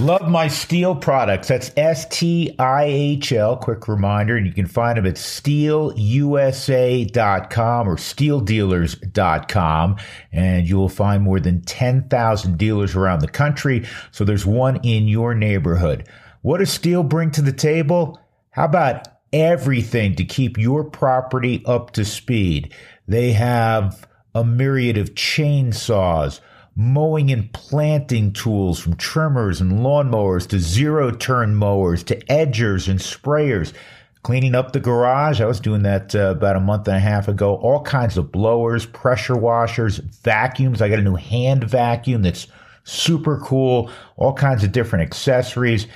Love my Stihl products. That's S T I H L. Quick reminder, and you can find them at stihlusa.com or stihldealers.com. And you will find more than 10,000 dealers around the country. So there's one in your neighborhood. What does Stihl bring to the table? How about everything to keep your property up to speed? They have a myriad of chainsaws mowing and planting tools from trimmers and lawnmowers to zero turn mowers to edgers and sprayers. Cleaning up the garage. I was doing that uh, about a month and a half ago. All kinds of blowers, pressure washers, vacuums. I got a new hand vacuum that's super cool. All kinds of different accessories.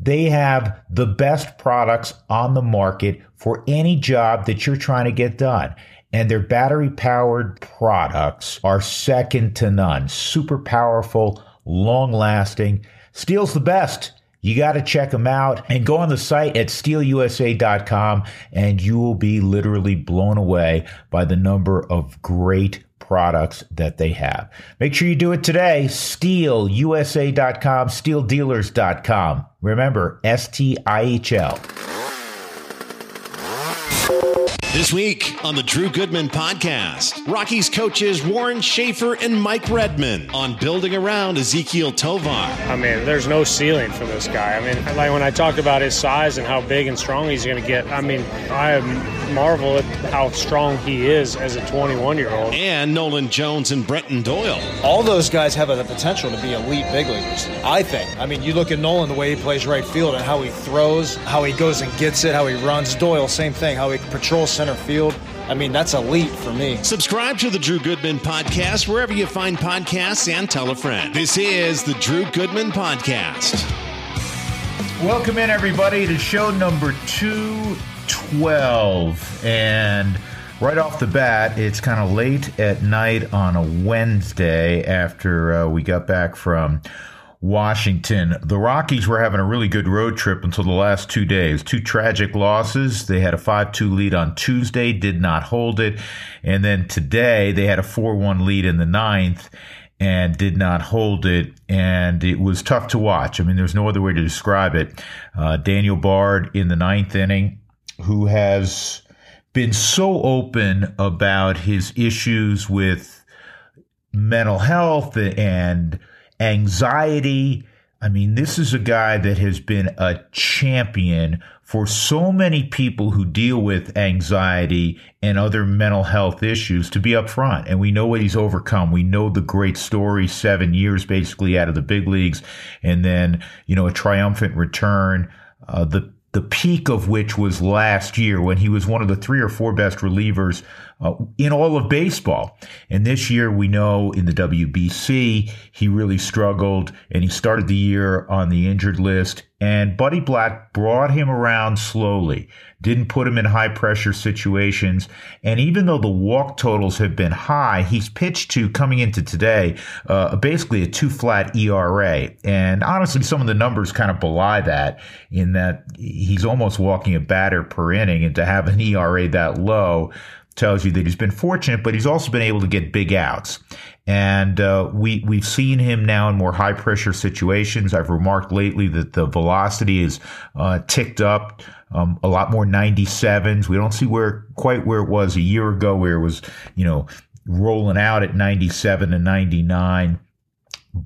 They have the best products on the market for any job that you're trying to get done and their battery powered products are second to none. Super powerful, long lasting. Stihl's the best. You got to check them out and go on the site at stihlusa.com and you will be literally blown away by the number of great products that they have. Make sure you do it today. Stihlusa.com, stihldealers.com. Remember, S T I H L. This week on the Drew Goodman podcast, Rockies coaches Warren Schaeffer and Mike Redmond on building around Ezequiel Tovar. I mean, there's no ceiling for this guy. I mean, like when I talked about his size and how big and strong he's going to get, I mean, I marvel at how strong he is as a 21 year old. And Nolan Jones and Brenton Doyle. All those guys have the potential to be elite big leaguers, I think. I mean, you look at Nolan, the way he plays right field and how he throws, how he goes and gets it, how he runs. Doyle, same thing, how he patrols center field. I mean, that's elite for me. Subscribe to the Drew Goodman Podcast wherever you find podcasts and tell a friend. This is the Drew Goodman Podcast. Welcome in, everybody, to show number 212. And right off the bat, it's kind of late at night on a Wednesday after uh, we got back from Washington. The Rockies were having a really good road trip until the last two days. Two tragic losses. They had a 5 2 lead on Tuesday, did not hold it. And then today, they had a 4 1 lead in the ninth and did not hold it. And it was tough to watch. I mean, there's no other way to describe it. Uh, Daniel Bard in the ninth inning, who has been so open about his issues with mental health and anxiety. I mean, this is a guy that has been a champion for so many people who deal with anxiety and other mental health issues to be upfront. And we know what he's overcome. We know the great story, seven years basically out of the big leagues, and then, you know, a triumphant return. Uh, the the peak of which was last year when he was one of the three or four best relievers uh, in all of baseball. And this year, we know in the WBC, he really struggled and he started the year on the injured list. And Buddy Black brought him around slowly, didn't put him in high pressure situations. And even though the walk totals have been high, he's pitched to coming into today uh, basically a two flat ERA. And honestly, some of the numbers kind of belie that in that he's almost walking a batter per inning. And to have an ERA that low, tells you that he's been fortunate, but he's also been able to get big outs. And uh, we we've seen him now in more high pressure situations. I've remarked lately that the velocity is uh, ticked up. Um, a lot more 97s. We don't see where quite where it was a year ago, where it was you know rolling out at 97 and 99.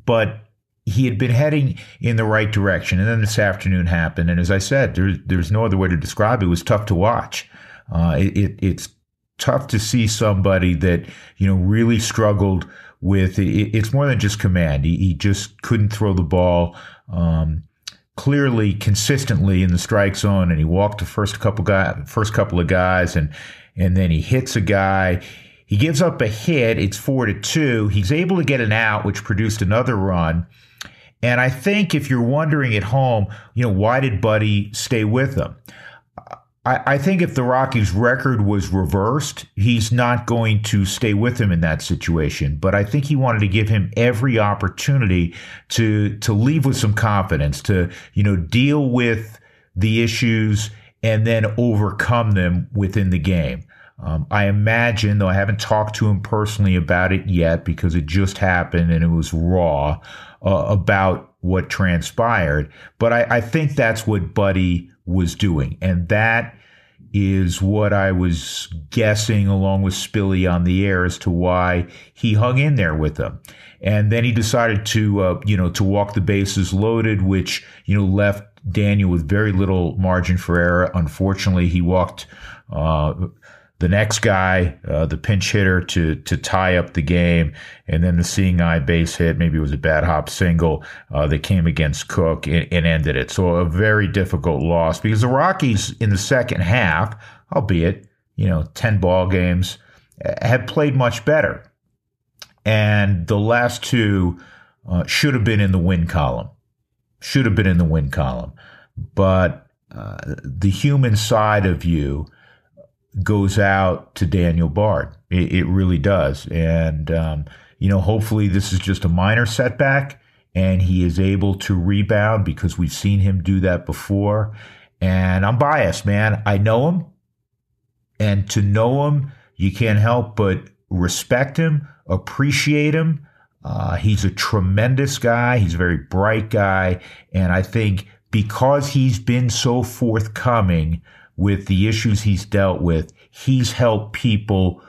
But he had been heading in the right direction, and then this afternoon happened. And as I said, there's there's no other way to describe it. It was tough to watch. Uh, it, it, it's tough to see somebody that you know really struggled with it, it's more than just command. He, he just couldn't throw the ball um, clearly consistently in the strike zone and he walked the first couple guy first couple of guys and and then he hits a guy. He gives up a hit. It's four to two. He's able to get an out which produced another run. And i think if you're wondering at home you know why did buddy stay with them I, I think if the Rockies' record was reversed, he's not going to stay with him in that situation. But I think he wanted to give him every opportunity to to leave with some confidence, to you know deal with the issues and then overcome them within the game. Um, I imagine, though I haven't talked to him personally about it yet because it just happened and it was raw, uh, about what transpired. But I, I think that's what Buddy was doing. And that is what I was guessing along with Spilly on the air as to why he hung in there with them. And then he decided to, uh, you know, to walk the bases loaded, which, you know, left Daniel with very little margin for error. Unfortunately, he walked, uh, the next guy, uh, the pinch hitter, to to tie up the game, and then the seeing eye base hit. Maybe it was a bad hop single uh, that came against Cook and, and, ended it. So a very difficult loss because the Rockies in the second half, albeit you know ten ball games, had played much better, and the last two uh, should have been in the win column. Should have been in the win column, but uh, the human side of you goes out to Daniel Bard. It, it really does. And, um, you know, hopefully this is just a minor setback and he is able to rebound because we've seen him do that before. And I'm biased, man. I know him. And to know him, you can't help but respect him, appreciate him. Uh, he's a tremendous guy. He's a very bright guy. And I think because he's been so forthcoming with the issues he's dealt with, he's helped people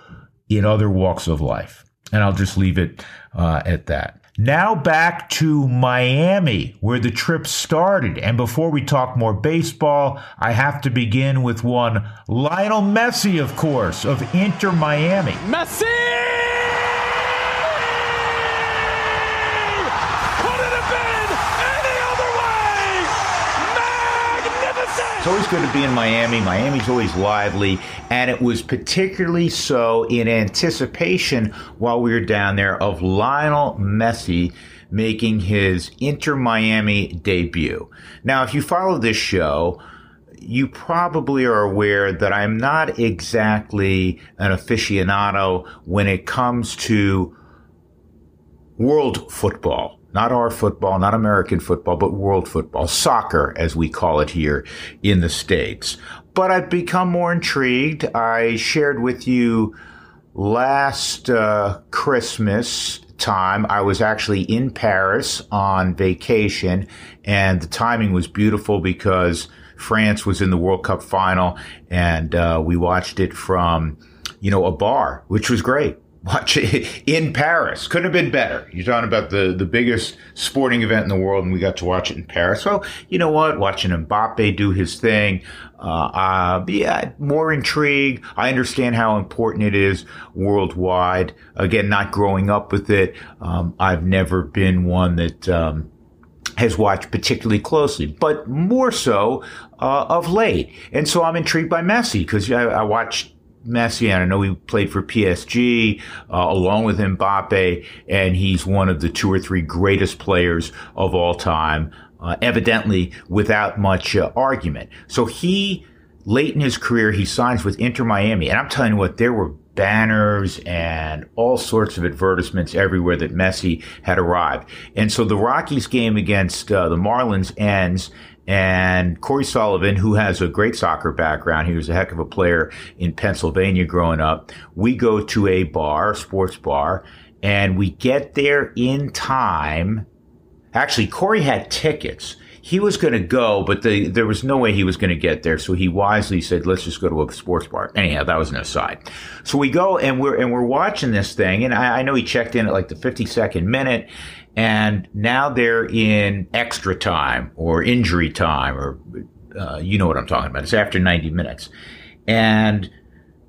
in other walks of life. And I'll just leave it uh, at that. Now back to Miami, where the trip started. And before we talk more baseball, I have to begin with one Lionel Messi, of course, of Inter Miami. Messi! It's always good to be in Miami. Miami's always lively, and it was particularly so in anticipation while we were down there of Lionel Messi making his Inter Miami debut. Now, if you follow this show, you probably are aware that I'm not exactly an aficionado when it comes to world football not our football, not American football, but world football, soccer, as we call it here in the States. But I've become more intrigued. I shared with you last uh, Christmas time, I was actually in Paris on vacation, and the timing was beautiful because France was in the World Cup final, and uh, we watched it from, you know, a bar, which was great watch it in Paris. Couldn't have been better. You're talking about the, the biggest sporting event in the world, and we got to watch it in Paris. So, you know what? Watching Mbappe do his thing, uh, uh, yeah, more intrigue. I understand how important it is worldwide. Again, not growing up with it, um, I've never been one that, um, has watched particularly closely, but more so uh, of late. And so I'm intrigued by Messi because I, I watched Messi, and I know he played for PSG uh, along with Mbappe, and he's one of the two or three greatest players of all time, uh, evidently without much uh, argument. So he, late in his career, he signs with Inter Miami, and I'm telling you what, there were banners and all sorts of advertisements everywhere that Messi had arrived. And so the Rockies game against uh, the Marlins ends and Corey Sullivan, who has a great soccer background, he was a heck of a player in Pennsylvania growing up. We go to a bar, sports bar, and we get there in time. Actually, Corey had tickets. He was going to go, but the, there was no way he was going to get there. So he wisely said, "Let's just go to a sports bar." Anyhow, that was an aside. So we go and we're and we're watching this thing, and I, I know he checked in at like the fifty second minute, and now they're in extra time or injury time, or uh, you know what I'm talking about. It's after 90 minutes. And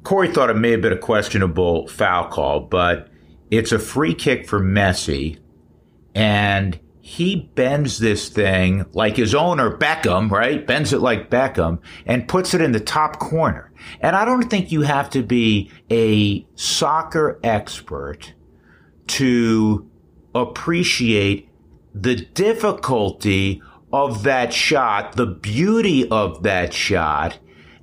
Corey thought it may have been a questionable foul call, but it's a free kick for Messi. And he bends this thing like his owner, Beckham, right? Bends it like Beckham and puts it in the top corner. And I don't think you have to be a soccer expert to appreciate the difficulty of that shot, the beauty of that shot.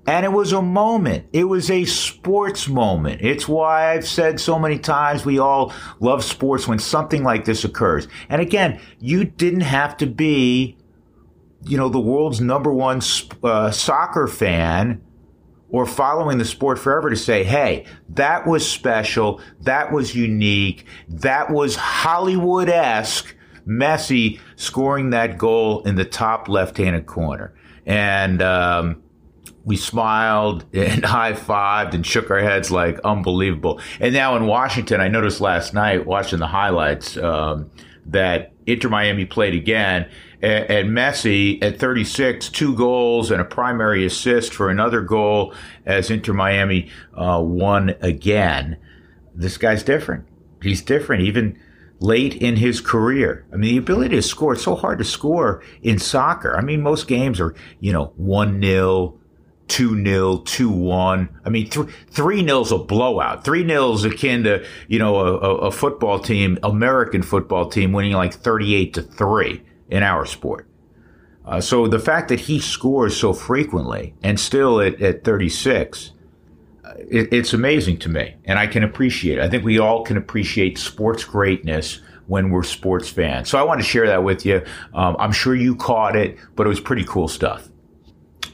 And it was a moment. It was a sports moment. It's why I've said so many times we all love sports when something like this occurs. And again, you didn't have to be, you know, the world's number one uh, soccer fan or following the sport forever to say, hey, that was special. That was unique. That was Hollywood esque Messi scoring that goal in the top left-handed corner. And, um, we smiled and high fived and shook our heads like unbelievable. And now in Washington, I noticed last night watching the highlights um, that Inter Miami played again. And, Messi at 36, two goals and a primary assist for another goal as Inter Miami uh, won again. This guy's different. He's different, even late in his career. I mean, the ability to score, it's so hard to score in soccer. I mean, most games are, you know, 1 0, 2 0, 2 1. I mean, th- 3 nil's a blowout. 3 nil's akin to, you know, a, a, football team, American football team winning like 38 to 3 in our sport. Uh, so the fact that he scores so frequently and still at, at 36, uh, it, it's amazing to me. And I can appreciate it. I think we all can appreciate sports greatness when we're sports fans. So I want to share that with you. Um, I'm sure you caught it, but it was pretty cool stuff.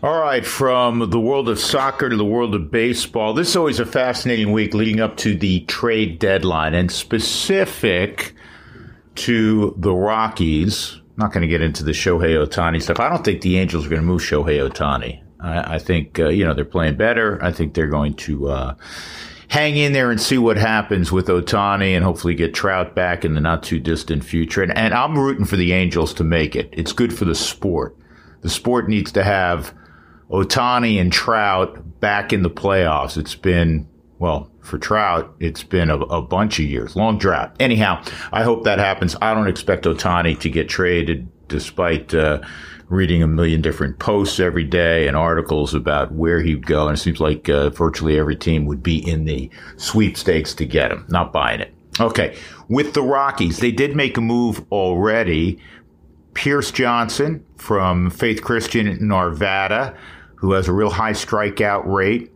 All right, from the world of soccer to the world of baseball. This is always a fascinating week leading up to the trade deadline and specific to the Rockies. I'm not going to get into the Shohei Ohtani stuff. I don't think the Angels are going to move Shohei Ohtani. I, I think, uh, you know, they're playing better. I think they're going to, uh, hang in there and see what happens with Ohtani and hopefully get Trout back in the not too distant future. And, and I'm rooting for the Angels to make it. It's good for the sport. The sport needs to have Ohtani and Trout back in the playoffs. It's been, well, for Trout, it's been a, a, bunch of years, long drought. Anyhow, I hope that happens. I don't expect Ohtani to get traded despite, uh, reading a million different posts every day and articles about where he'd go. And it seems like uh, virtually every team would be in the sweepstakes to get him. Not buying it. Okay. With the Rockies, they did make a move already. Pierce Johnson from Faith Christian in Arvada who has a real high strikeout rate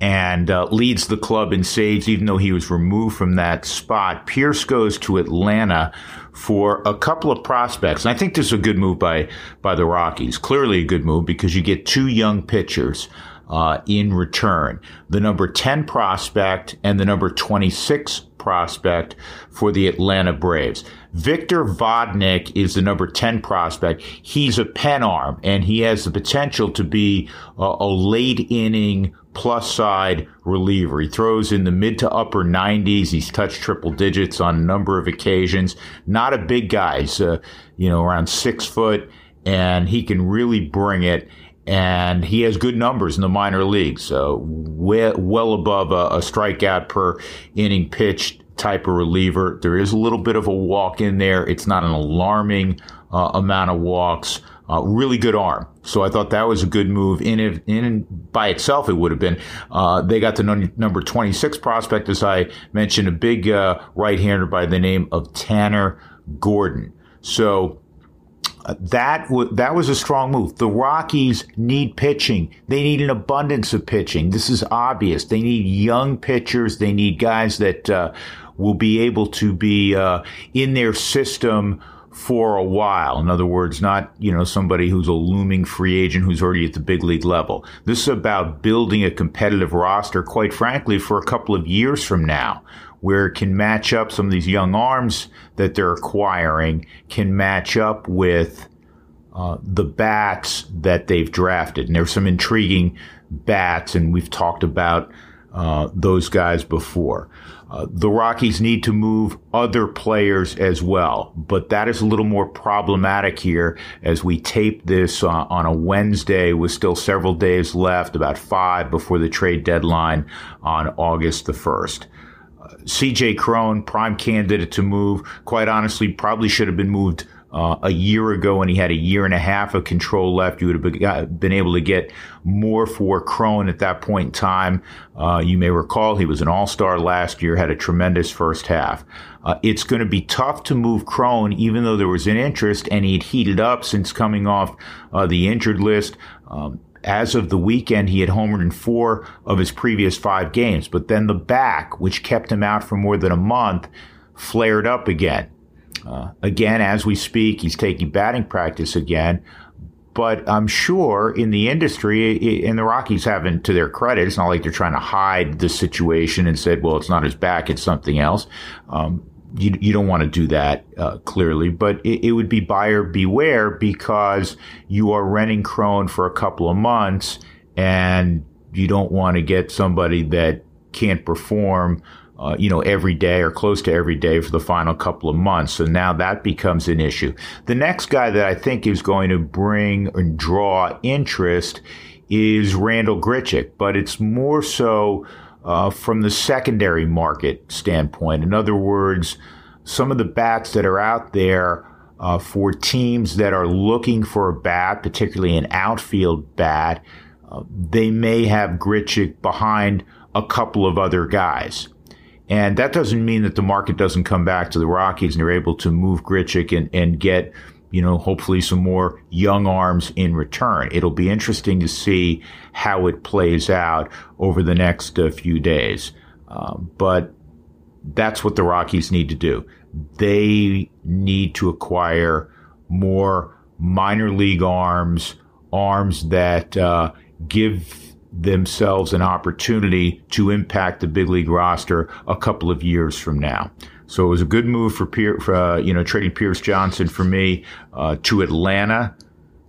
and uh, leads the club in saves, even though he was removed from that spot. Pierce goes to Atlanta for a couple of prospects. And I think this is a good move by, by the Rockies. Clearly a good move because you get two young pitchers. Uh, in return, the number 10 prospect and the number 26 prospect for the Atlanta Braves. Victor Vodnik is the number 10 prospect. He's a pen arm and he has the potential to be a, a late inning plus side reliever. He throws in the mid to upper 90s. He's touched triple digits on a number of occasions. Not a big guy. He's, uh, you know, around six foot and he can really bring it and he has good numbers in the minor leagues, so well, well above a, a strikeout per inning pitched type of reliever. There is a little bit of a walk in there. It's not an alarming uh, amount of walks. Uh, really good arm. So I thought that was a good move. In in by itself, it would have been. Uh, they got the number 26 prospect, as I mentioned, a big uh, right-hander by the name of Tanner Gordon. So uh, that w- that was a strong move. The Rockies need pitching. They need an abundance of pitching. This is obvious. They need young pitchers. They need guys that uh, will be able to be uh, in their system for a while. In other words, not, you know, somebody who's a looming free agent who's already at the big league level. This is about building a competitive roster, quite frankly, for a couple of years from now, where it can match up some of these young arms that they're acquiring can match up with uh, the bats that they've drafted. And there's some intriguing bats, and we've talked about uh, those guys before. Uh, the Rockies need to move other players as well, but that is a little more problematic here as we tape this uh, on a Wednesday with still several days left, about five before the trade deadline on August the 1st. Uh, CJ Cron, prime candidate to move, quite honestly, probably should have been moved uh, a year ago and he had a year and a half of control left. You would have been able to get more for Cron at that point in time. Uh, you may recall he was an all-star last year, had a tremendous first half. Uh, it's going to be tough to move Cron, even though there was an interest and he'd heated up since coming off uh, the injured list. Um, as of the weekend, he had homered in four of his previous five games, but then the back, which kept him out for more than a month, flared up again. Uh, again, as we speak, he's taking batting practice again. But I'm sure in the industry, and the Rockies haven't, to their credit, it's not like they're trying to hide the situation and said, well, it's not his back, it's something else. Um, you, you don't want to do that uh, clearly, but it, it, would be buyer beware because you are renting Cron for a couple of months and you don't want to get somebody that can't perform, uh, you know, every day or close to every day for the final couple of months. So now that becomes an issue. The next guy that I think is going to bring and draw interest is Randall Grichuk, but it's more so uh, from the secondary market standpoint. In other words, some of the bats that are out there uh, for teams that are looking for a bat, particularly an outfield bat, uh, they may have Grichuk behind a couple of other guys. And that doesn't mean that the market doesn't come back to the Rockies and they're able to move Grichuk and, and get you know, hopefully some more young arms in return. It'll be interesting to see how it plays out over the next uh, few days. Um, but that's what the Rockies need to do. They need to acquire more minor league arms, arms that uh, give themselves an opportunity to impact the big league roster a couple of years from now. So it was a good move for, Pier, for uh, you know, trading Pierce Johnson for me uh, to Atlanta.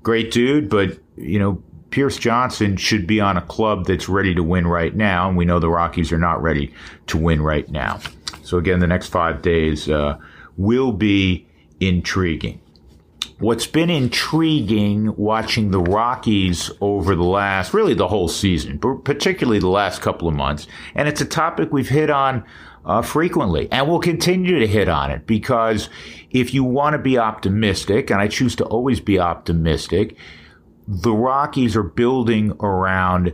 Great dude, but you know, Pierce Johnson should be on a club that's ready to win right now, and we know the Rockies are not ready to win right now. So again, the next five days uh, will be intriguing. What's been intriguing watching the Rockies over the last, really the whole season, but particularly the last couple of months, and it's a topic we've hit on uh, frequently. And we'll continue to hit on it because if you want to be optimistic, and I choose to always be optimistic, the Rockies are building around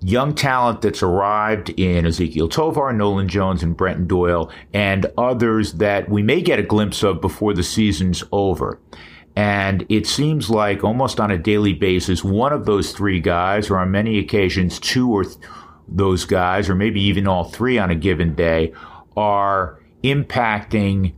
young talent that's arrived in Ezequiel Tovar, Nolan Jones, and Brenton Doyle, and others that we may get a glimpse of before the season's over. And it seems like almost on a daily basis, one of those three guys, or on many occasions, two or th- those guys, or maybe even all three on a given day, are impacting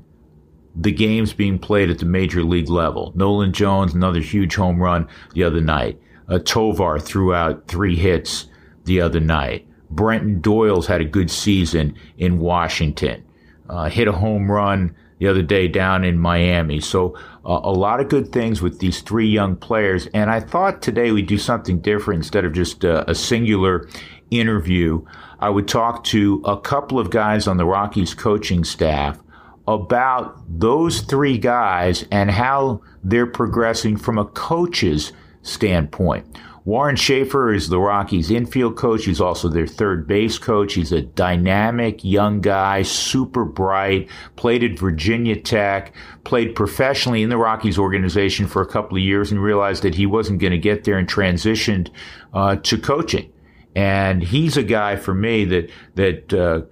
the games being played at the major league level. Nolan Jones, another huge home run the other night. Uh, Tovar threw out three hits the other night. Brenton Doyle's had a good season in Washington. Uh, hit a home run the other day down in Miami. So uh, a lot of good things with these three young players. And I thought today we'd do something different instead of just a singular interview, I would talk to a couple of guys on the Rockies coaching staff about those three guys and how they're progressing from a coach's standpoint. Warren Schaeffer is the Rockies infield coach. He's also their third base coach. He's a dynamic young guy, super bright, played at Virginia Tech, played professionally in the Rockies organization for a couple of years and realized that he wasn't going to get there and transitioned uh, to coaching. And he's a guy for me that, that, uh,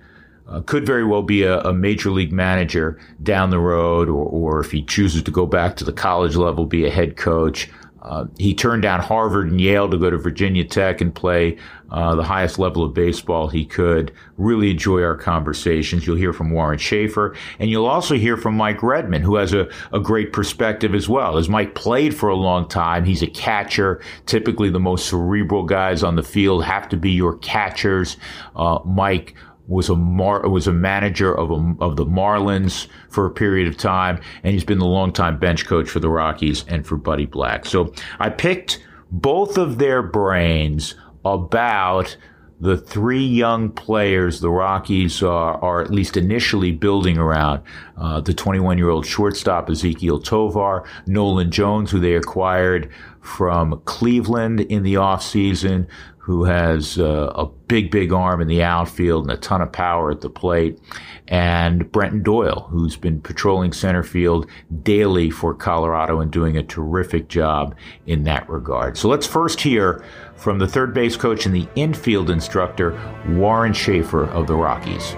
uh, could very well be a, a, major league manager down the road, or, or if he chooses to go back to the college level, be a head coach. Uh, he turned down Harvard and Yale to go to Virginia Tech and play uh, the highest level of baseball he could. Really enjoy our conversations. You'll hear from Warren Schaeffer, and you'll also hear from Mike Redmond, who has a, a great perspective as well. As Mike played for a long time, he's a catcher. Typically, the most cerebral guys on the field have to be your catchers. Uh, Mike was a Mar- was a manager of a, of the Marlins for a period of time, and he's been the longtime bench coach for the Rockies and for Buddy Black. So I picked both of their brains about the three young players the Rockies are, are at least initially building around. Uh, the 21 year old shortstop Ezequiel Tovar, Nolan Jones, who they acquired from Cleveland in the offseason, who has uh, a big, big arm in the outfield and a ton of power at the plate, and Brenton Doyle, who's been patrolling center field daily for Colorado and doing a terrific job in that regard. So let's first hear from the third base coach and the infield instructor, Warren Schaeffer of the Rockies.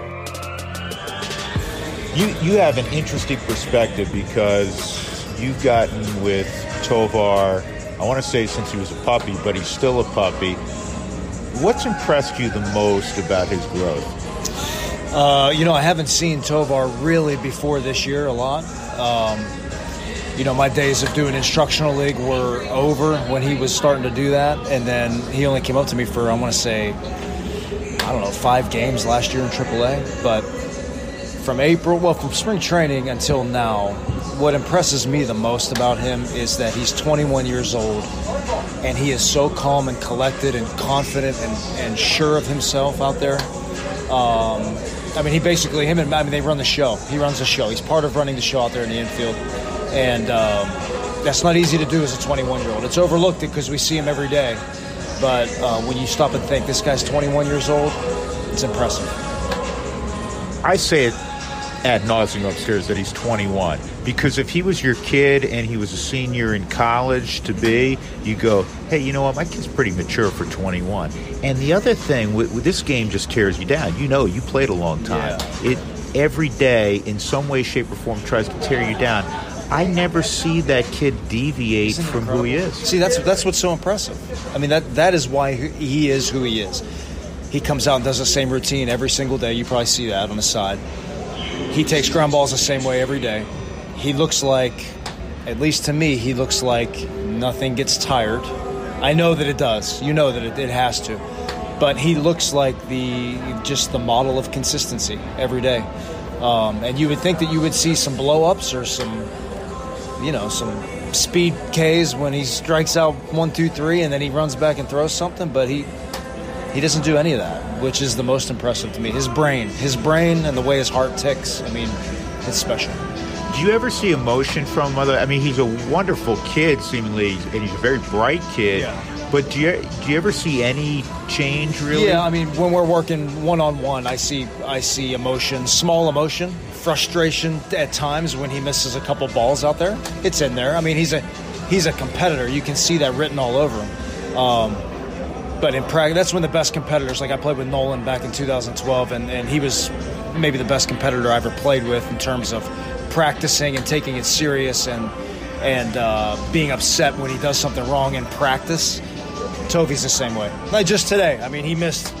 You, you have an interesting perspective because you've gotten with Tovar, I want to say since he was a puppy, but he's still a puppy What's impressed you the most about his growth? Uh, you know, I haven't seen Tovar really before this year a lot. Um, you know, my days of doing instructional league were over when he was starting to do that, and then he only came up to me for I want to say, I don't know, five games last year in AAA. But from April, well, from spring training until now, what impresses me the most about him is that he's 21 years old and he is so calm and collected and confident and, and sure of himself out there. Um, I mean, he basically, him and I mean, they run the show. He runs the show. He's part of running the show out there in the infield. And um, that's not easy to do as a 21 year old. It's overlooked because we see him every day. But uh, when you stop and think, this guy's 21 years old, it's impressive. I say it ad nauseum upstairs that he's 21 because if he was your kid and he was a senior in college to be, you go, hey, you know what, my kid's pretty mature for 21. And the other thing, with, with this game just tears you down. You know, you played a long time. Yeah. It every day, in some way, shape, or form, tries to tear you down. I never see that kid deviate from who he is. See, that's that's what's so impressive. I mean, that that is why he is who he is. He comes out and does the same routine every single day. You probably see that on the side. He takes ground balls the same way every day. He looks like, at least to me, he looks like nothing gets tired. I know that it does. You know that it, it has to. But he looks like the just the model of consistency every day. Um, and you would think that you would see some blow ups or some you know, some speed Ks when he strikes out one, two, three, and then he runs back and throws something. But he he doesn't do any of that, which is the most impressive to me. His brain, his brain, and the way his heart ticks. I mean, it's special. Do you ever see emotion from other? I mean, he's a wonderful kid, seemingly, and he's a very bright kid. Yeah. But do you do you ever see any change really? Yeah, I mean, when we're working one on one, I see I see emotion, small emotion, frustration at times when he misses a couple balls out there. It's in there. I mean, he's a he's a competitor. You can see that written all over him. Um, but in practice, that's when the best competitors. Like I played with Nolan back in 2012, and, and he was maybe the best competitor I ever played with in terms of practicing and taking it serious and and uh, being upset when he does something wrong in practice. Tovi's the same way. Like just today, I mean, he missed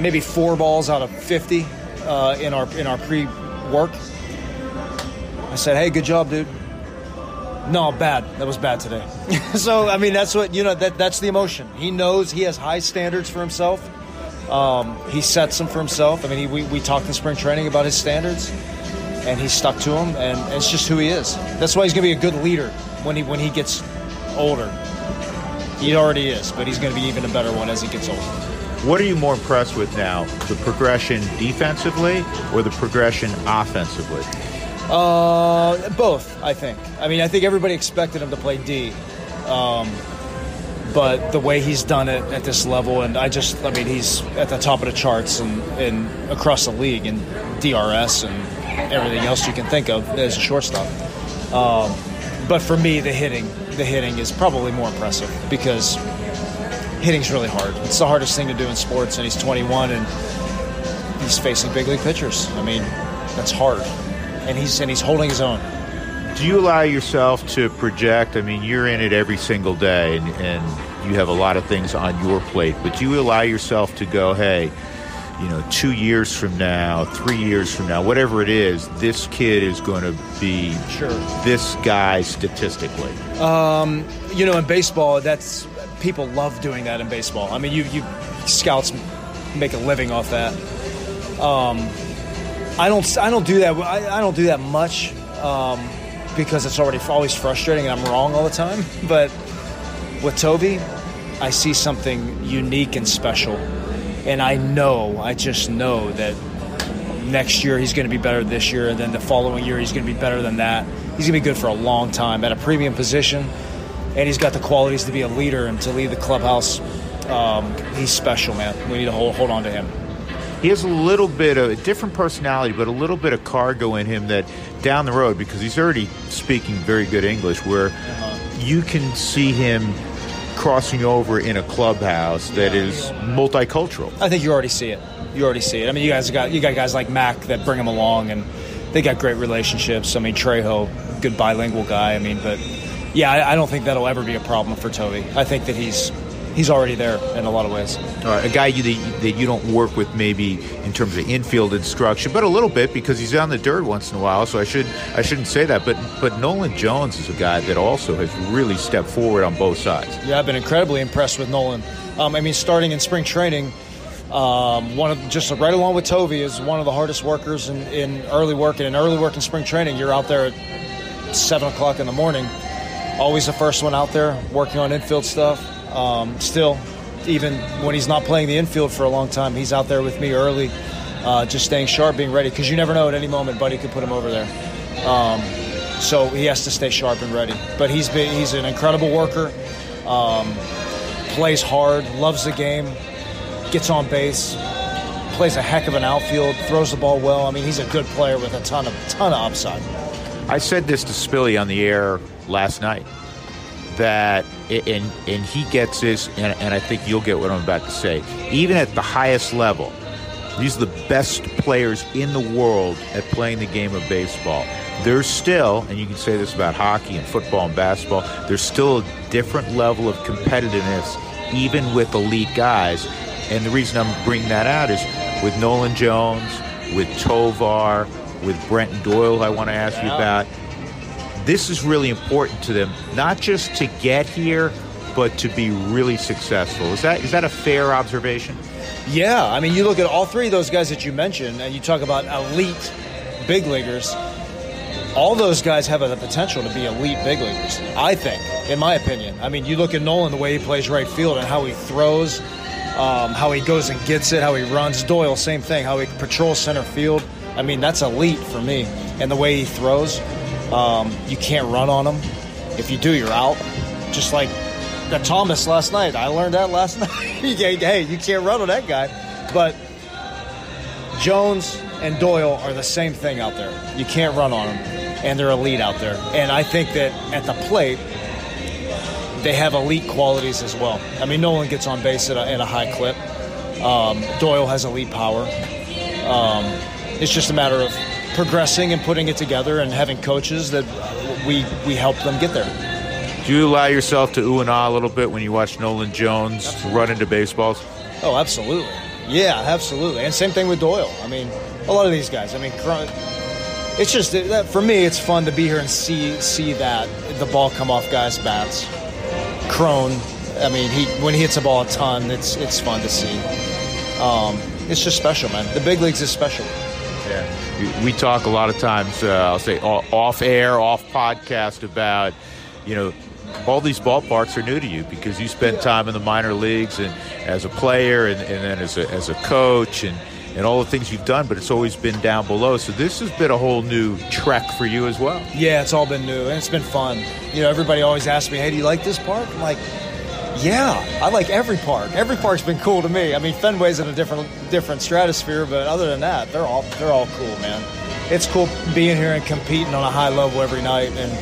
maybe four balls out of 50 uh, in our in our pre-work. I said, "Hey, good job, dude." No, bad. That was bad today. so I mean, that's what you know. That that's the emotion. He knows he has high standards for himself. Um, he sets them for himself. I mean, he, we we talked in spring training about his standards, and he stuck to them. And it's just who he is. That's why he's going to be a good leader when he when he gets older. He already is, but he's going to be even a better one as he gets older. What are you more impressed with now, the progression defensively or the progression offensively? Uh, both, I think. I mean, I think everybody expected him to play D, um, but the way he's done it at this level, and I just, I mean, he's at the top of the charts and, and across the league in DRS and everything else you can think of as a shortstop. Um, but for me, the hitting, the hitting is probably more impressive because hitting's really hard. It's the hardest thing to do in sports, and he's 21 and he's facing big league pitchers. I mean, that's hard, and he's and he's holding his own. Do you allow yourself to project? I mean, you're in it every single day and, and you have a lot of things on your plate, but do you allow yourself to go, hey, you know, two years from now, three years from now, whatever it is, this kid is going to be Sure. this guy statistically? You know, in baseball, that's people love doing that in baseball. I mean, you you scouts make a living off that. Um, I don't I don't do that. I, I don't do that much um, because it's already always frustrating and I'm wrong all the time. But with Toby, I see something unique and special, and I know, I just know that next year he's going to be better this year, and then the following year he's going to be better than that. He's going to be good for a long time at a premium position, and he's got the qualities to be a leader and to lead the clubhouse. Um, he's special, man. We need to hold hold on to him. He has a little bit of a different personality, but a little bit of CarGo in him that down the road, because he's already speaking very good English, where you can see him crossing over in a clubhouse that is multicultural. I think you already see it. You already see it. I mean, you guys got you got guys like Mac that bring him along, and they got great relationships. I mean, Trejo, good bilingual guy. I mean, but yeah, I, I don't think that'll ever be a problem for Toby. I think that he's he's already there in a lot of ways. Right, a guy you, that, that you don't work with maybe in terms of infield instruction, but a little bit because he's on the dirt once in a while. So I should I shouldn't say that. But but Nolan Jones is a guy that also has really stepped forward on both sides. Yeah, I've been incredibly impressed with Nolan. Um, I mean, starting in spring training, Um, one of just right along with Tovey is one of the hardest workers in, in early work and in early work in spring training. You're out there at seven o'clock in the morning, always the first one out there working on infield stuff. Um, still, even when he's not playing the infield for a long time, he's out there with me early, uh, just staying sharp, being ready because you never know at any moment Buddy could put him over there. Um, so he has to stay sharp and ready. But he's been, he's an incredible worker. Um, plays hard, loves the game, gets on base, plays a heck of an outfield, throws the ball well. I mean, he's a good player with a ton of ton of upside. I said this to Spilly on the air last night that and and he gets this and, and I think you'll get what I'm about to say. Even at the highest level, these are the best players in the world at playing the game of baseball. There's still, and you can say this about hockey and football and basketball, there's still a different level of competitiveness even with elite guys. And the reason I'm bringing that out is with Nolan Jones, with Tovar, with Brenton Doyle, I want to ask you about. This is really important to them, not just to get here, but to be really successful. Is that is that a fair observation? Yeah, I mean, you look at all three of those guys that you mentioned, and you talk about elite big leaguers. All those guys have the potential to be elite big leaguers. I think, in my opinion. I mean, you look at Nolan, the way he plays right field, and how he throws, um, how he goes and gets it, how he runs. Doyle, same thing. How he patrols center field. I mean, that's elite for me. And the way he throws, um, you can't run on them. If you do, you're out. Just like the Thomas last night. I learned that last night. hey, you can't run on that guy. But Jones and Doyle are the same thing out there. You can't run on them, and they're elite out there. And I think that at the plate, they have elite qualities as well. I mean, Nolan gets on base at a, at a high clip. Um, Doyle has elite power. Um, it's just a matter of progressing and putting it together and having coaches that we we help them get there. Do you allow yourself to ooh and ah a little bit when you watch Nolan Jones absolutely. run into baseballs? Oh, absolutely. Yeah, absolutely. And same thing with Doyle. I mean, a lot of these guys. I mean, it's just that for me, it's fun to be here and see see that the ball come off guys' bats. Cron, I mean, he when he hits a ball a ton, it's it's fun to see. Um, it's just special, man. The big leagues is special. Yeah, we talk a lot of times. Uh, I'll say off air, off podcast about you know all these ballparks are new to you because you spent time in the minor leagues and as a player and, and then as a, as a coach and, and all the things you've done, but it's always been down below. So this has been a whole new trek for you as well. Yeah, it's all been new and it's been fun. You know, everybody always asks me, "Hey, do you like this park?" I'm like, "Yeah, I like every park. Every park's been cool to me. I mean, Fenway's in a different different stratosphere, but other than that, they're all they're all cool, man. It's cool being here and competing on a high level every night and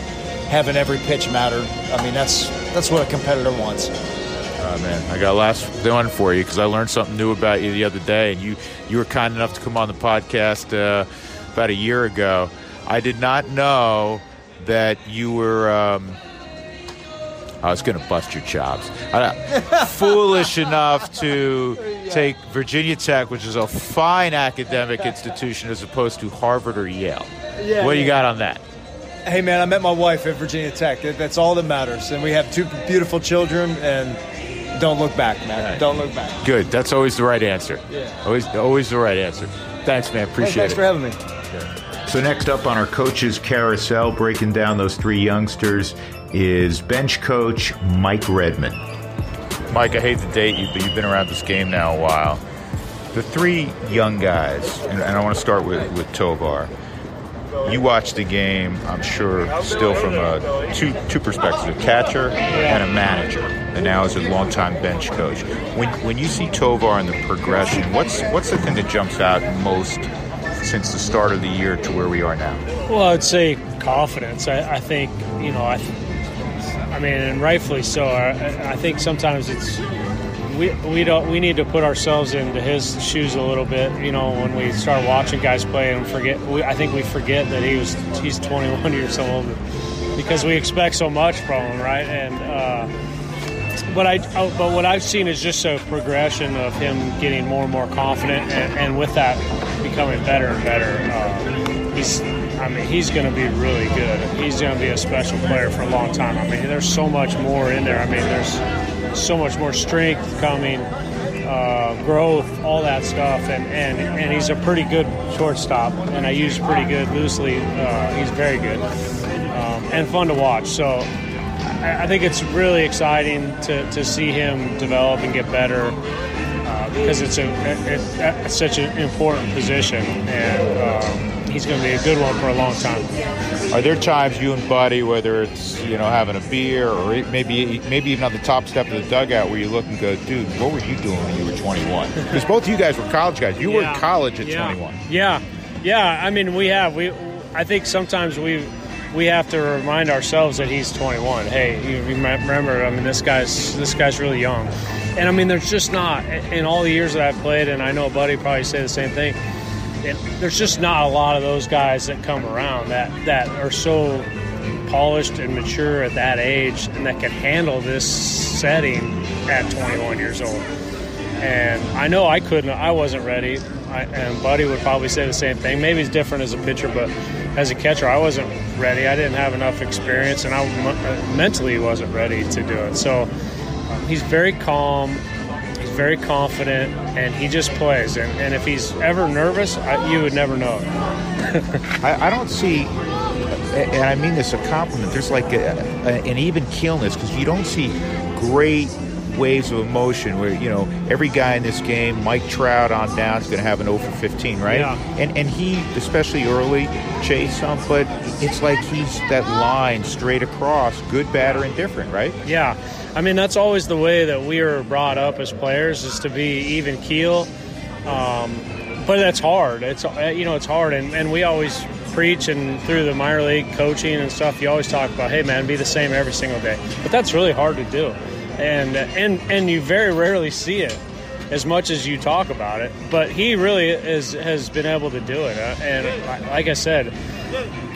having every pitch matter. I mean, that's that's what a competitor wants. Oh, man, I got last one for you because I learned something new about you the other day, and you you were kind enough to come on the podcast uh, about a year ago. I did not know that you were. Um, I was going to bust your chops. foolish enough to take Virginia Tech, which is a fine academic institution, as opposed to Harvard or Yale. Yeah, what do you got on that? Hey man, I met my wife at Virginia Tech. That's all that matters, and we have two beautiful children. And don't look back, man. Right. Don't look back. Good. That's always the right answer. Yeah. Always, always the right answer. Thanks, man. Appreciate hey, thanks it. Thanks for having me. So next up on our coaches carousel, breaking down those three youngsters, is bench coach Mike Redmond. Mike, I hate to date you, but you've been around this game now a while. The three young guys, and, and I want to start with, with Tovar you watch the game, I'm sure, still from a two two perspectives: a catcher and a manager, and now as a longtime bench coach. When when you see Tovar and the progression, what's what's the thing that jumps out most since the start of the year to where we are now? Well, I'd say confidence. I, I think you know, I, I mean, and rightfully so. I, I think sometimes it's we, we don't we need to put ourselves into his shoes a little bit. You know, when we start watching guys play and forget, we, I think we forget that he was he's 21 years old because we expect so much from him, right? And uh, but I uh, but what I've seen is just a progression of him getting more and more confident, and, and with that becoming better and better. Uh, he's I mean, he's going to be really good. He's going to be a special player for a long time. I mean, there's so much more in there. I mean, there's so much more strength coming. uh, growth, all that stuff, and, and and he's a pretty good shortstop, and I use pretty good loosely. Uh, he's very good um, and fun to watch. So I, I think it's really exciting to, to see him develop and get better uh, because it's a, it, it's such an important position, and um, he's going to be a good one for a long time. Are there times you and Buddy, whether it's you know having a beer or maybe maybe even on the top step of the dugout, where you look and go, "Dude, what were you doing when you were 21?" Because both of you guys were college guys. You were in college at yeah. 21. Yeah, yeah. I mean, we have we. I think sometimes we we have to remind ourselves that he's 21. Hey, you remember? I mean, this guy's this guy's really young, and I mean, there's just not in all the years that I've played, and I know Buddy probably say the same thing it, there's just not a lot of those guys that come around that that are so polished and mature at that age and that can handle this setting at 21 years old. And I know I couldn't, I wasn't ready. I, and Buddy would probably say the same thing. Maybe it's different as a pitcher, but as a catcher, I wasn't ready. I didn't have enough experience, and I mentally wasn't ready to do it. So um, he's very calm very confident, and he just plays. And, and if he's ever nervous, I, you would never know. I, I, don't see, and I mean this a compliment. There's like a, a, an even keelness because you don't see great waves of emotion where you know every guy in this game mike trout on down is going to have an 0 for 15 right yeah. and and he especially early chase some but it's like he's that line straight across good bad or indifferent right yeah I mean, that's always the way that we were brought up as players is to be even keel. Um, but that's hard. It's you know it's hard, and, and we always preach and through the minor league coaching and stuff. You always talk about, hey man, be the same every single day. But that's really hard to do, and and and you very rarely see it as much as you talk about it. But he really is has been able to do it, uh, and like I said,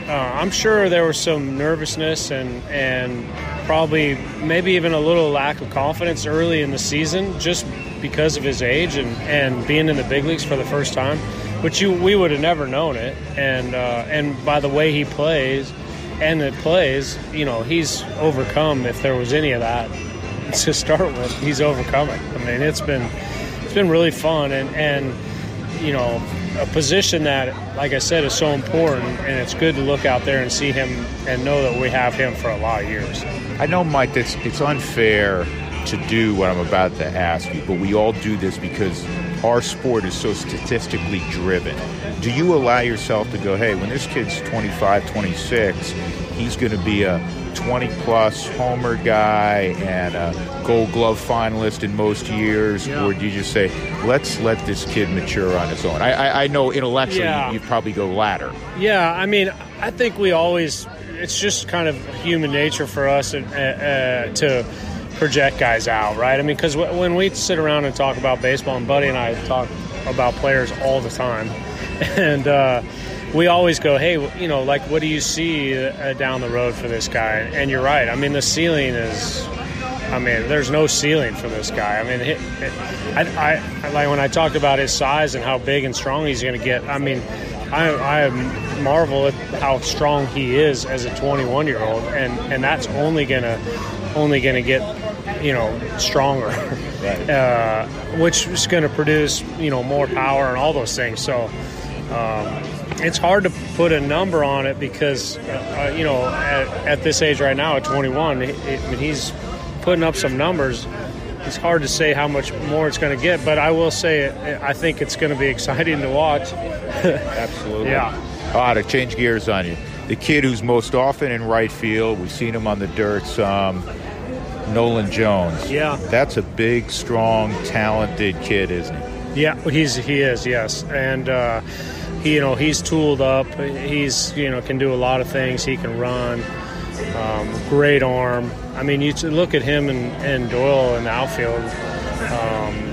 uh, I'm sure there was some nervousness and and probably maybe even a little lack of confidence early in the season just because of his age and, and being in the big leagues for the first time. But you we would have never known it. And uh, and by the way he plays and it plays, you know, he's overcome if there was any of that to start with. He's overcoming. I mean, it's been it's been really fun and and you know a position that, like I said, is so important, and it's good to look out there and see him and know that we have him for a lot of years. I know, Mike, that's it's unfair to do what I'm about to ask you, but we all do this because our sport is so statistically driven. Do you allow yourself to go, hey, when this kid's 25, 26, he's going to be a 20 plus homer guy and a gold glove finalist in most years? Yeah. Or do you just say, let's let this kid mature on his own? I, I, I know intellectually yeah. you, probably go latter. Yeah, I mean, I think we always, it's just kind of human nature for us uh, uh, to project guys out, right? I mean, because w- when we sit around and talk about baseball, and Buddy and I talk about players all the time, and uh, we always go, hey, you know, like, what do you see uh, down the road for this guy? And you're right. I mean, the ceiling is. I mean, there's no ceiling for this guy. I mean, it, it, I, I, like when I talked about his size and how big and strong he's going to get. I mean, I, I marvel at how strong he is as a 21 year old, and and that's only gonna only gonna get you know stronger, right. uh, which is going to produce you know more power and all those things. So um, it's hard to put a number on it because uh, you know at, at, this age right now at 21, it, it, he's putting up some numbers. It's hard to say how much more it's going to get, but I will say I think it's going to be exciting to watch. Absolutely. Yeah. Ah, to change gears on you. The kid who's most often in right field, we've seen him on the dirt some. Nolan Jones. Yeah. That's a big, strong, talented kid, isn't he? Yeah, he's he is, yes. And uh, he, you know, he's tooled up. He's, you know, can do a lot of things. He can run. Um, great arm. I mean, you look at him and, and Doyle in the outfield. Um,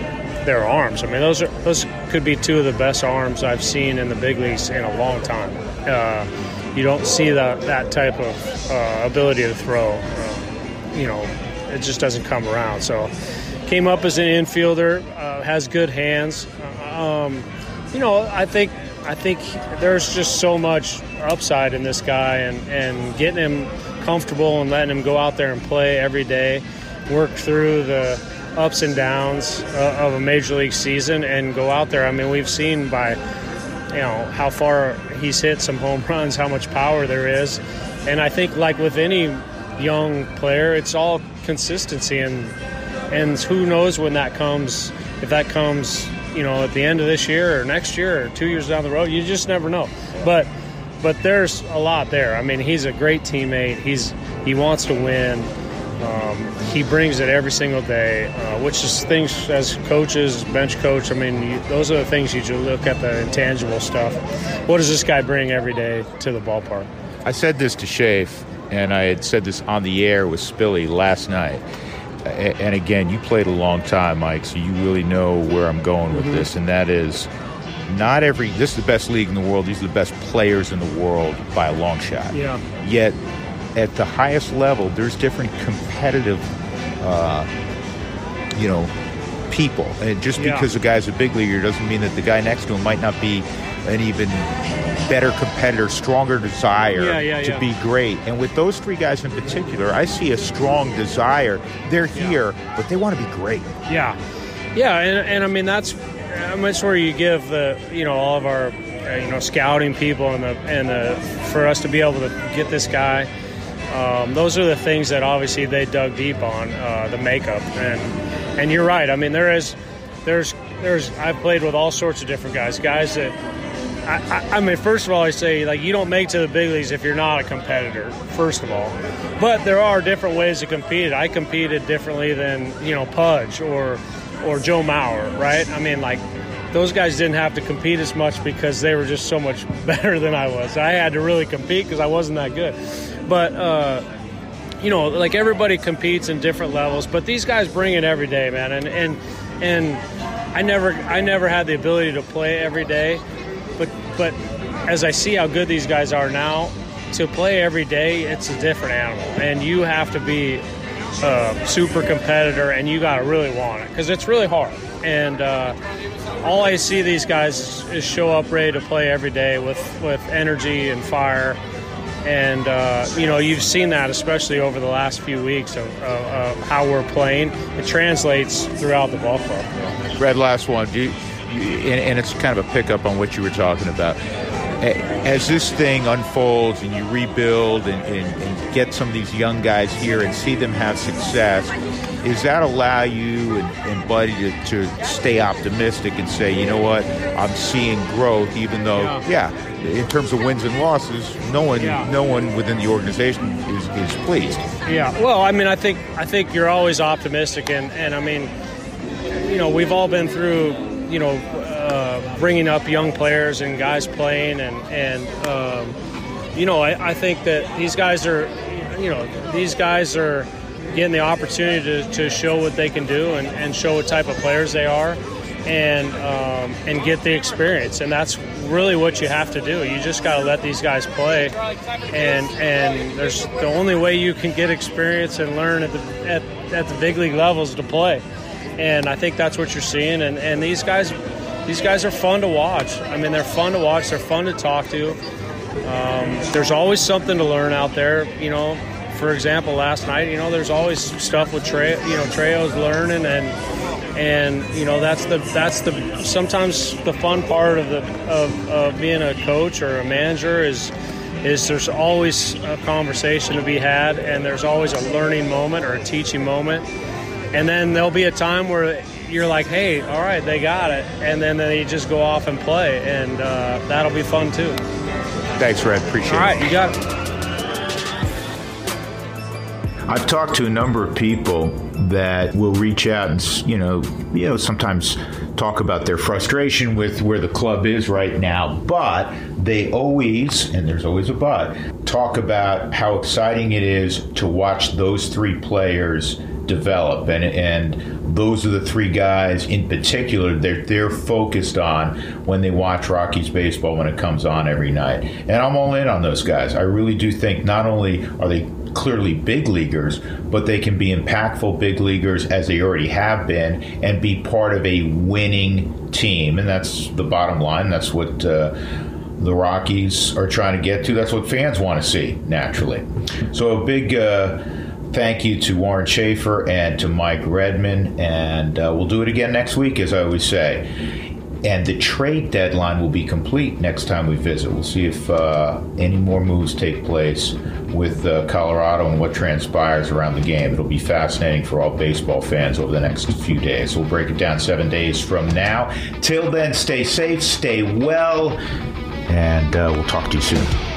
their arms. I mean, those are those could be two of the best arms I've seen in the big leagues in a long time. Uh, you don't see that that type of uh, ability to throw. Uh, you know, it just doesn't come around. So came up as an infielder, uh, has good hands. Um, you know, I think I think there's just so much upside in this guy, and and getting him comfortable and letting him go out there and play every day, work through the ups and downs uh, of a major league season and go out there. I mean, we've seen by you know how far he's hit some home runs, how much power there is, and I think like with any young player, it's all consistency and and who knows when that comes. If that comes, you know, at the end of this year or next year or two years down the road, you just never know. But but there's a lot there. I mean, he's a great teammate. He's he wants to win. Um, he brings it every single day, uh, which is things as coaches, bench coach. I mean, you, those are the things you look at the intangible stuff. What does this guy bring every day to the ballpark? I said this to Shafe, and I had said this on the air with Spilly last night. And again, you played a long time, Mike, so you really know where I'm going with mm-hmm. this, and that is not every this is the best league in the world these are the best players in the world by a long shot yeah yet at the highest level there's different competitive uh, you know people and just yeah. because a guy's a big leaguer doesn't mean that the guy next to him might not be an even better competitor stronger desire yeah, yeah, to be great and with those three guys in particular i see a strong desire they're here but they want to be great yeah yeah and, and i mean that's much where you give the you know all of our uh, you know scouting people and the and the for us to be able to get this guy. Um, those are the things that obviously they dug deep on uh, the makeup and and you're right. I mean there is there's there's I've played with all sorts of different guys, guys that. I, I, mean, first of all, I say like you don't make to the big leagues if you're not a competitor. First of all, but there are different ways to compete. I competed differently than you know Pudge or or Joe Mauer, right? I mean, like those guys didn't have to compete as much because they were just so much better than I was. I had to really compete because I wasn't that good. But uh, you know, like everybody competes in different levels, but these guys bring it every day, man. And and and I never I never had the ability to play every day, but as I see how good these guys are now, to play every day, it's a different animal, and you have to be a super competitor, and you got to really want it because it's really hard. And uh, all I see these guys is, show up ready to play every day with with energy and fire. And uh, you know you've seen that especially over the last few weeks of, of, of how we're playing. It translates throughout the ball club. Red, last one. You, you, and, and it's kind of a pickup on what you were talking about as this thing unfolds and you rebuild and, and, and, get some of these young guys here and see them have success, does that allow you and, and Buddy to, to, stay optimistic and say, you know what, I'm seeing growth, even though, yeah, yeah in terms of wins and losses, no one, yeah. no one within the organization is, is pleased. Yeah, well, I mean, I think I think you're always optimistic, and, and I mean, you know, we've all been through, you know uh, bringing up young players and guys playing, and and um, you know I, I, think that these guys are, you know, these guys are getting the opportunity to, to show what they can do and, and show what type of players they are, and um, and get the experience, and that's really what you have to do. You just got to let these guys play, and and there's the only way you can get experience and learn at the at, at the big league levels to play and I think that's what you're seeing. And, and these guys these guys are fun to watch. I mean, they're fun to watch. They're fun to talk to. Um, there's always something to learn out there. You know, for example, last night, you know, there's always stuff with Trey. You know, Treo's learning, and and you know that's the that's the sometimes the fun part of the of, of being a coach or a manager is is there's always a conversation to be had, and there's always a learning moment or a teaching moment, and then there'll be a time where you're like, hey, all right, they got it, and then they just go off and play, and uh, that'll be fun too. Thanks, Red. Appreciate it. All right, you got it. I've talked to a number of people that will reach out and you know, you know, sometimes talk about their frustration with where the club is right now, but they always, and there's always a but, talk about how exciting it is to watch those three players develop and and those are the three guys in particular that they're focused on when they watch Rockies baseball when it comes on every night. And I'm all in on those guys. I really do think not only are they clearly big leaguers, but they can be impactful big leaguers as they already have been and be part of a winning team. And that's the bottom line. That's what uh, the Rockies are trying to get to. That's what fans want to see, naturally. So a big. Uh, Thank you to Warren Schaeffer and to Mike Redmond. And uh, we'll do it again next week, as I always say. And the trade deadline will be complete next time we visit. We'll see if uh, any more moves take place with uh, Colorado and what transpires around the game. It'll be fascinating for all baseball fans over the next few days. We'll break it down seven days from now. Till then, stay safe, stay well, and uh, we'll talk to you soon.